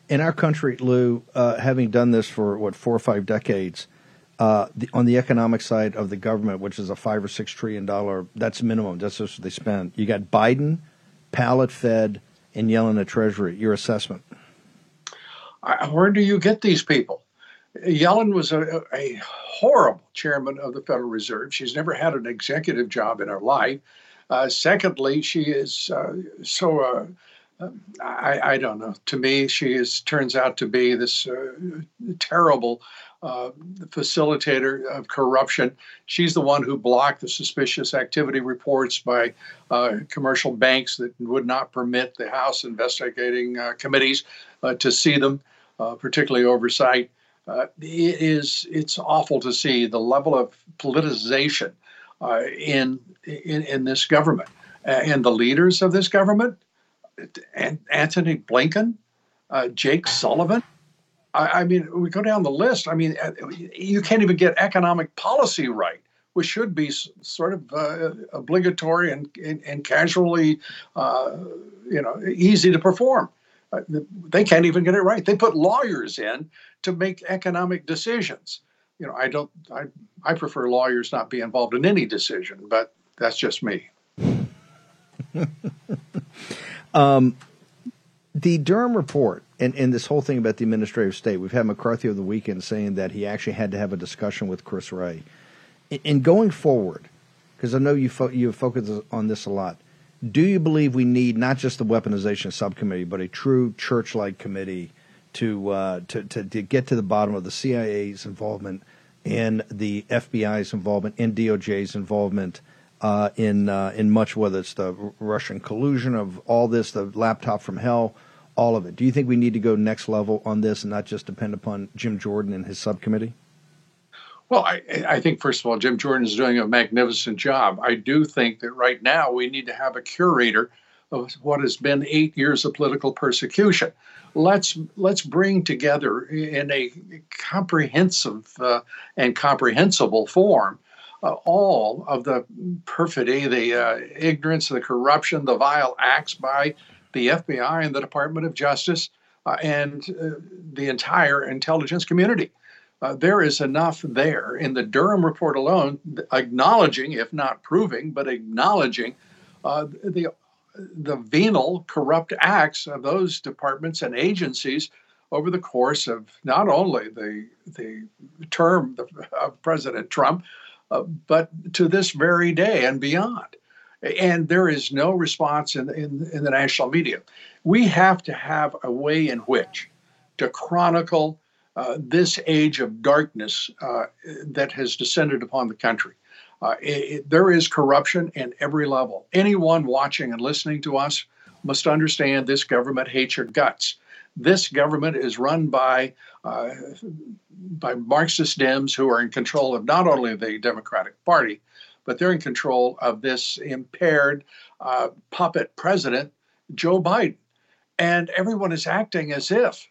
In our country, Lou, having done this for what four or five decades, uh, the, on the economic side of the government, which is a five or six trillion dollar, that's minimum. That's just what they spend. You got Biden, Powell at fed, and Yellen at Treasury. Your assessment? Where do you get these people? Yellen was a, a, horrible chairman of the Federal Reserve. She's never had an executive job in her life. Uh, secondly, she is uh, so. Uh, I, I, don't know. To me, she is turns out to be this uh, terrible uh, facilitator of corruption. She's the one who blocked the suspicious activity reports by uh, commercial banks that would not permit the House investigating uh, committees uh, to see them, particularly oversight. Uh, it is it's awful to see the level of politicization in, in in this government and the leaders of this government. And Antony Blinken, Jake Sullivan. I, I mean, we go down the list. I mean, uh, you can't even get economic policy right which should be sort of uh, obligatory and, and, and casually, uh, you know, easy to perform. Uh, they can't even get it right. They put lawyers in to make economic decisions. You know, I don't. I I prefer lawyers not be involved in any decision, but That's just me. Um, the Durham report and, and this whole thing about the administrative state, we've had McCarthy over the weekend saying that he actually had to have a discussion with Chris Wray. In, in going forward, because I know you fo- you focus on this a lot, do you believe we need not just the weaponization subcommittee, but a true church-like committee to, uh, to, to to get to the bottom of the CIA's involvement and the FBI's involvement and DOJ's involvement uh, in uh, in much whether it's the Russian collusion of all this, the laptop from hell, all of it. Do you think we need to go next level on this and not just depend upon Jim Jordan and his subcommittee? Well, I, I think, first of all, Jim Jordan is doing a magnificent job. I do think that right now we need to have a curator of what has been eight years of political persecution. Let's let's bring together in a comprehensive uh, and comprehensible form uh, all of the perfidy, the uh, ignorance, the corruption, the vile acts by the FBI and the Department of Justice uh, and uh, the entire intelligence community. Uh, there is enough there in the Durham report alone, acknowledging, if not proving, but acknowledging uh, the the venal, corrupt acts of those departments and agencies over the course of not only the the term of President Trump, uh, but to this very day and beyond. And there is no response in, in, in the national media. We have to have a way in which to chronicle uh, this age of darkness uh, that has descended upon the country. Uh, it, it, there is corruption in every level. Anyone watching and listening to us must understand this government hates your guts. This government is run by uh, by Marxist Dems who are in control of not only the Democratic Party, but they're in control of this impaired uh, puppet president, Joe Biden. And everyone is acting as if,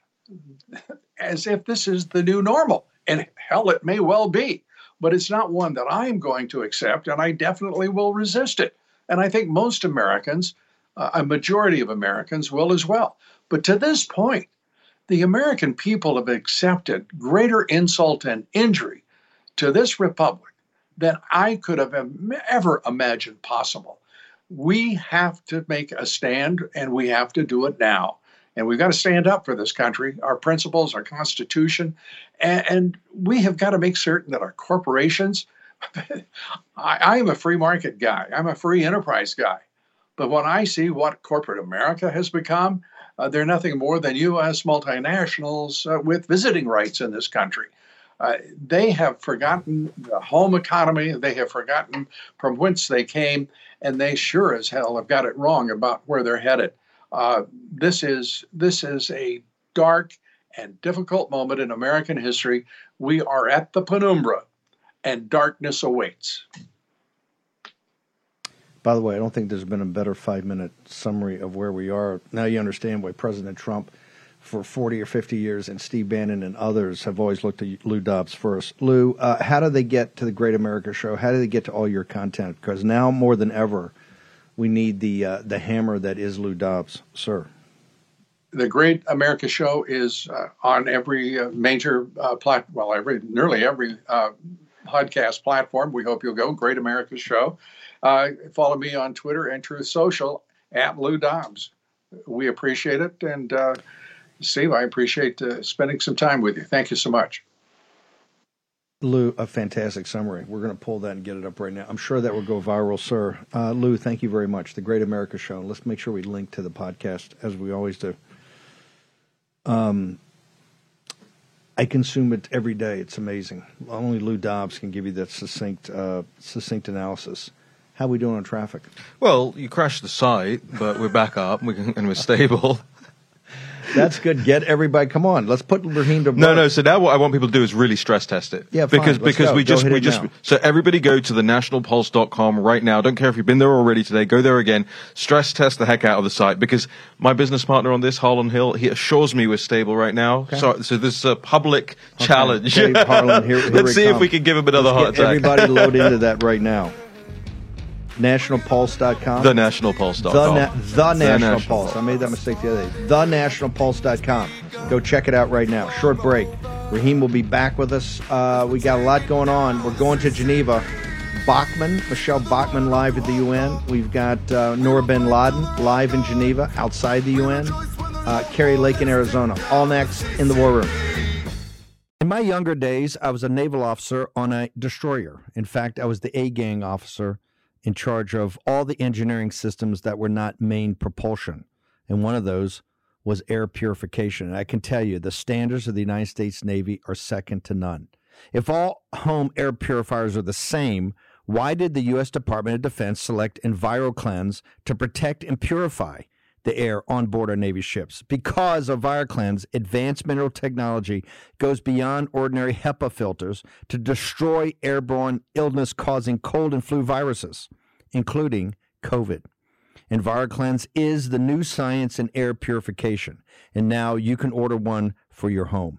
as if this is the new normal. And hell, it may well be, but it's not one that I'm going to accept, and I definitely will resist it. And I think most Americans, uh, a majority of Americans, will as well. But to this point, the American people have accepted greater insult and injury to this republic than I could have ever imagined possible. We have to make a stand, and we have to do it now. And we've got to stand up for this country, our principles, our Constitution, and, and we have got to make certain that our corporations. I, am a free market guy. I'm a free enterprise guy. But when I see what corporate America has become, uh, they're nothing more than U.S. multinationals uh, with visiting rights in this country. Uh, they have forgotten the home economy. They have forgotten from whence they came, and they sure as hell have got it wrong about where they're headed. Uh, this is this is a dark and difficult moment in American history. We are at the penumbra, and darkness awaits. By the way, I don't think there's been a better five minute summary of where we are. Now you understand why President Trump, for 40 or 50 years, and Steve Bannon and others have always looked at Lou Dobbs first. Lou, uh, how do they get to the Great America Show? How do they get to all your content? Because now more than ever, we need the uh, the hammer that is Lou Dobbs, sir. The Great America Show is uh, on every uh, major uh, plat, well, every nearly every uh, podcast platform. We hope you'll go. Great America Show. Uh, follow me on Twitter and Truth Social at Lou Dobbs. We appreciate it. And Steve, I appreciate spending some time with you. Thank you so much. Lou, a fantastic summary. We're going to pull that and get it up right now. I'm sure that will go viral, sir. Uh, Lou, thank you very much. The Great America Show. Let's make sure we link to the podcast as we always do. Um, I consume it every day. It's amazing. Only Lou Dobbs can give you that succinct, uh, succinct analysis. How are we doing on traffic? Well, you crashed the site, but we're back up and, we can, and we're stable. That's good. Get everybody. Come on, let's put Raheem to No, work. no. So now what I want people to do is really stress test it. Yeah, fine. because because go. we just we just now. so everybody go to the nationalpulse.com right now. Don't care if you've been there already today. Go there again. Stress test the heck out of the site because my business partner on this, Harlan Hill, he assures me we're stable right now. So so this is a public challenge. Dave Harlan, here- here Let's see if we can give him another Let's heart get attack. Everybody load into that right now. Nationalpulse.com. The nationalpulse.com. The, na- the, The National National Pulse. I made that mistake the other day. TheNationalPulse.com. Go check it out right now. Short break. Raheem will be back with us. Uh, we got a lot going on. We're going to Geneva. Bachmann, Michele Bachmann live at the UN. We've got uh, Noor bin Ladin live in Geneva outside the UN. Uh, Kari Lake in Arizona. All next in the War Room. In my younger days, I was a naval officer on a destroyer. In fact, I was the A gang officer in charge of all the engineering systems that were not main propulsion. And one of those was air purification. And I can tell you, the standards of the United States Navy are second to none. If all home air purifiers are the same, why did the U.S. Department of Defense select EnviroKlenz to protect and purify the air on board our Navy ships? Because EnviroKlenz advanced mineral technology goes beyond ordinary HEPA filters to destroy airborne illness causing cold and flu viruses, including COVID. EnviroKlenz is the new science in air purification, and now you can order one for your home.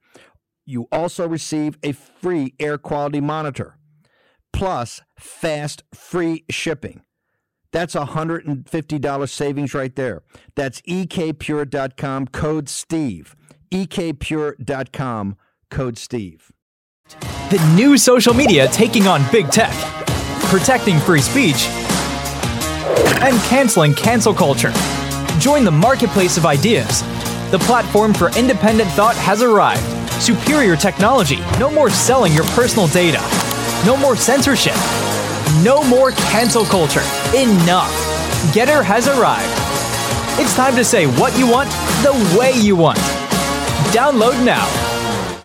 You also receive a free air quality monitor plus fast free shipping. That's a $150 savings right there. That's ekpure.com code STEVE. ekpure.com code STEVE. The new social media taking on big tech, protecting free speech, and canceling cancel culture. Join the marketplace of ideas. The platform for independent thought has arrived. Superior technology. No more selling your personal data. No more censorship. No more cancel culture. Enough. Gettr has arrived. It's time to say what you want the way you want. Download now.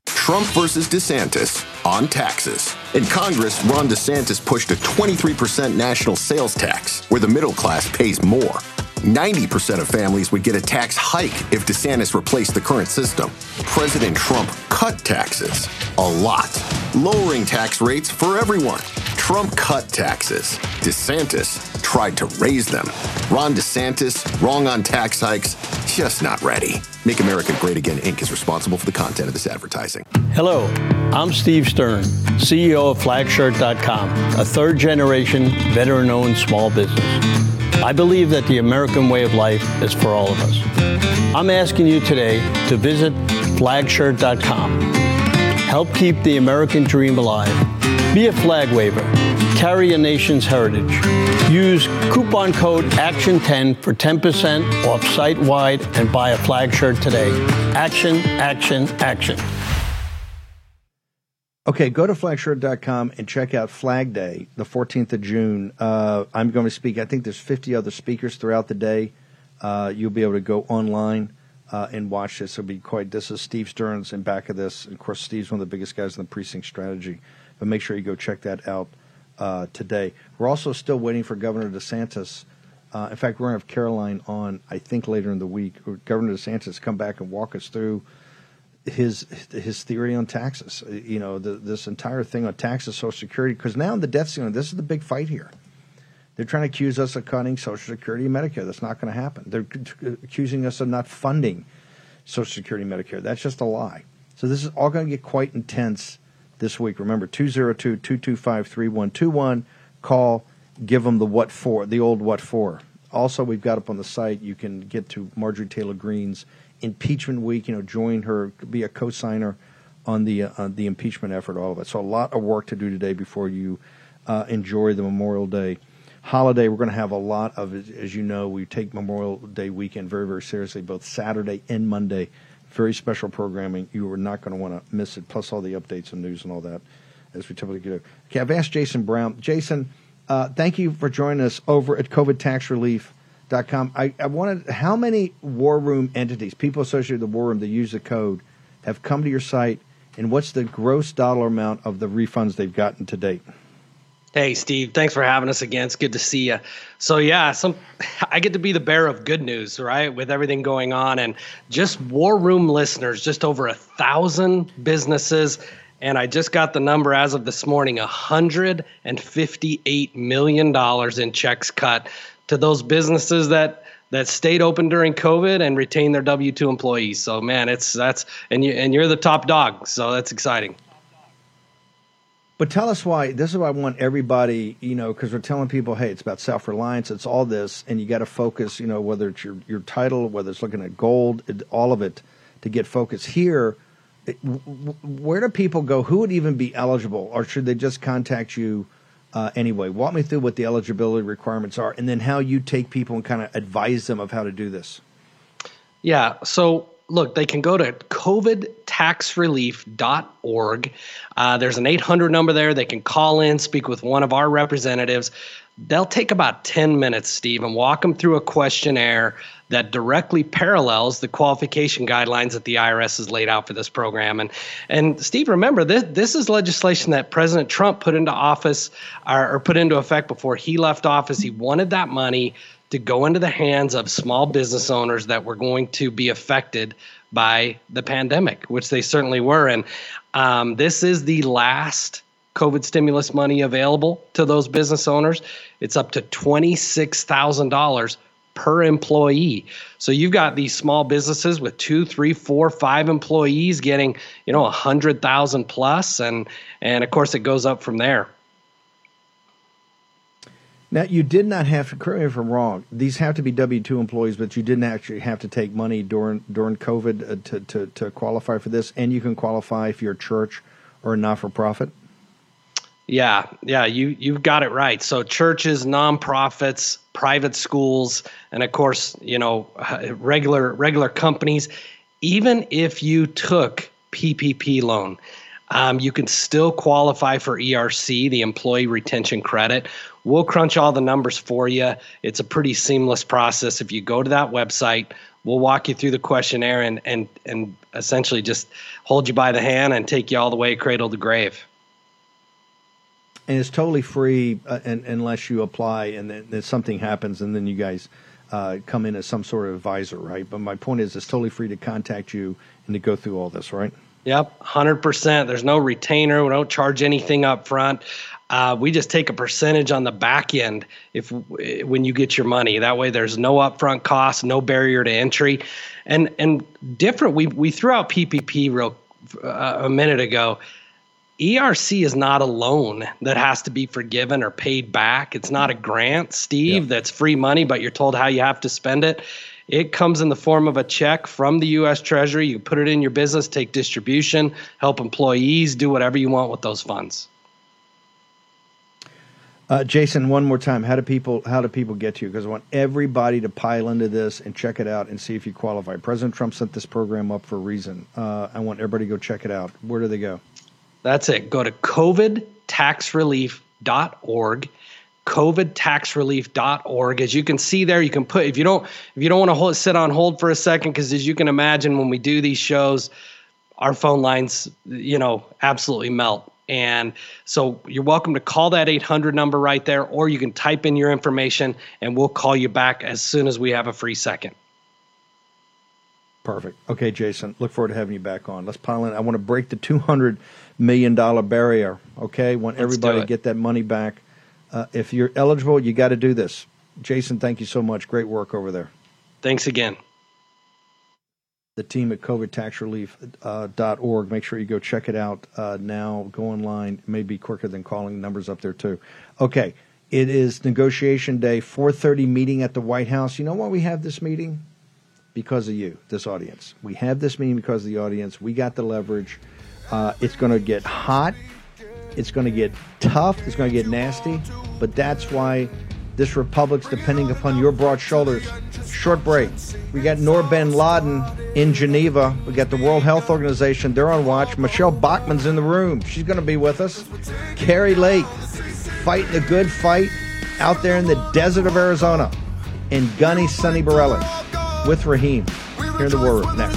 Trump versus DeSantis on taxes. In Congress, Ron DeSantis pushed a 23% national sales tax, where the middle class pays more. 90% of families would get a tax hike if DeSantis replaced the current system. President Trump cut taxes a lot, lowering tax rates for everyone. Trump cut taxes. DeSantis tried to raise them. Ron DeSantis, wrong on tax hikes, just not ready. Make America Great Again Inc. is responsible for the content of this advertising. Hello, I'm Steve Stern, CEO of Flagshirt.com, a third generation veteran owned small business. I believe that the American way of life is for all of us. I'm asking you today to visit flagshirt.com. Help keep the American dream alive. Be a flag waver. Carry a nation's heritage. Use coupon code ACTION10 for 10% off site wide and buy a flag shirt today. Action, action, action. Okay, go to flagshirt.com and check out Flag Day, the 14th of June. Uh, I'm going to speak. I think there's 50 other speakers throughout the day. Uh, you'll be able to go online uh, and watch this. It'll be quite. This is Steve Stearns in back of this. And of course, Steve's one of the biggest guys in the precinct strategy. But make sure you go check that out uh, today. We're also still waiting for Governor DeSantis. Uh, in fact, we're going to have Caroline on, I think, later in the week. Governor DeSantis come back and walk us through his his theory on taxes. Uh, You know, the, this entire thing on taxes, Social Security, because now in the debt ceiling. This is the big fight here. They're trying to accuse us of cutting Social Security and Medicare. That's not going to happen. They're accusing us of not funding Social Security and Medicare. That's just a lie. So this is all going to get quite intense this week. Remember, 202 225 3121. Call, give them the what for, the old what for. Also, we've got up on the site, you can get to Marjorie Taylor Greene's impeachment week, you know, join her, be a co signer on the, uh, the impeachment effort, all of it. So, a lot of work to do today before you uh, enjoy the Memorial Day holiday. We're going to have a lot of, as you know, we take Memorial Day weekend very, very seriously, both Saturday and Monday. Very special programming. You are not going to want to miss it, plus all the updates and news and all that, as we typically do. Okay, I've asked Jason Brown. Jason, uh, thank you for joining us over at COVIDTaxRelief.com. I, I wanted, how many War Room entities, people associated with the War Room that use the code, have come to your site, and what's the gross dollar amount of the refunds they've gotten to date? Hey, Steve, thanks for having us again. It's good to see you. So, yeah, some I get to be the bearer of good news, right? With everything going on, and just War Room listeners, just over a thousand businesses And I just got the number as of this morning $158 million in checks cut to those businesses that that stayed open during COVID and retained their W two employees. So man, it's that's and you and you're the top dog, so that's exciting. But tell us why. This is why I want everybody, you know, because we're telling people, hey, it's about self reliance. It's all this, and you got to focus. You know, whether it's your your title, whether it's looking at gold, all of it, to get focus here. W- where do people go? Who would even be eligible, or should they just contact you uh, anyway? Walk me through what the eligibility requirements are, and then how you take people and kind of advise them of how to do this. Yeah. So look, they can go to covidtaxrelief.org. Uh, there's an 800 number there. They can call in, speak with one of our representatives. They'll take about 10 minutes, Steve, and walk them through a questionnaire that directly parallels the qualification guidelines that the IRS has laid out for this program. And and Steve, remember this this is legislation that President Trump put into office or, or put into effect before he left office. He wanted that money to go into the hands of small business owners that were going to be affected by the pandemic, which they certainly were. And um, this is the last COVID stimulus money available to those business owners. It's up to $26,000 per employee. So you've got these small businesses with two, three, four, five employees getting, you know, a hundred thousand plus, and and of course it goes up from there. Now, you did not have to, correct me if I'm wrong, these have to be W 2 employees, but you didn't actually have to take money during during COVID uh, to, to, to qualify for this, and you can qualify if you're a church or a not for profit? Yeah, yeah, you you've got it right. So churches, nonprofits, private schools, and of course, you know, regular regular companies. Even if you took PPP loan, um, you can still qualify for ERC, the Employee Retention Credit. We'll crunch all the numbers for you. It's a pretty seamless process. If you go to that website, we'll walk you through the questionnaire and and and essentially just hold you by the hand and take you all the way cradle to grave and it's totally free uh, and, unless you apply and then, then, something happens and then you guys uh, come in as some sort of advisor, right? But my point is, it's totally free to contact you and to go through all this, right? Yep, hundred percent. There's no retainer. We don't charge anything up front. Uh, we just take a percentage on the back end if when you get your money. That way, there's no upfront cost, no barrier to entry, and and different. We we threw out PPP real uh, a minute ago ERC is not a loan that has to be forgiven or paid back. It's not a grant, Steve, that's free money, but you're told how you have to spend it. It comes in the form of a check from the U.S. Treasury. You put it in your business, take distribution, help employees, do whatever you want with those funds. Uh, Jason, one more time. How do people how do people get to you? Because I want everybody to pile into this and check it out and see if you qualify. President Trump sent this program up for a reason. Uh, I want everybody to go check it out. Where do they go? That's it. Go to covidtaxrelief.org covidtaxrelief.org as you can see there you can put if you don't if you don't want to hold, sit on hold for a second because as you can imagine when we do these shows our phone lines you know absolutely melt. And so you're welcome to call that 800 number right there or you can type in your information and we'll call you back as soon as we have a free second. Perfect. Okay jason look forward to having you back on. Let's pile in. I want to break the 200 million dollar barrier. Okay, want Let's everybody to get that money back. Uh, if you're eligible, you got to do this. Jason, thank you so much. Great work over there. Thanks again. The team at covidtaxrelief.org. Uh, Make sure you go check it out uh, now. Go online. It may be quicker than calling numbers up there too. Okay, it is negotiation day. 4:30 meeting at the White House. You know why we have this meeting? Because of you, this audience. We have this meeting because of the audience. We got the leverage. Uh, it's going to get hot. It's going to get tough. It's going to get nasty. But that's why this republic's depending upon your broad shoulders. Short break. We got Noor bin Ladin in Geneva. We got the World Health Organization. They're on watch. Michele Bachmann's in the room. She's going to be with us. Kari Lake fighting a good fight out there in the desert of Arizona. And Gunny Sonny Borrelli with Raheem. Here in the Room next.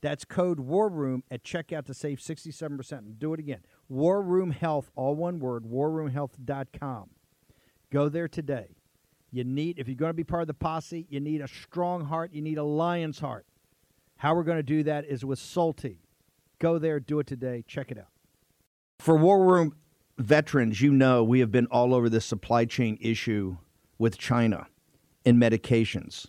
That's code War Room at checkout to save 67%. And do it again. War Room Health, all one word, warroomhealth.com. Go there today. You need, if you're going to be part of the posse, you need a strong heart. You need a lion's heart. How we're going to do that is with Solti. Go there, do it today. Check it out. For War Room veterans, you know we have been all over this supply chain issue with China in medications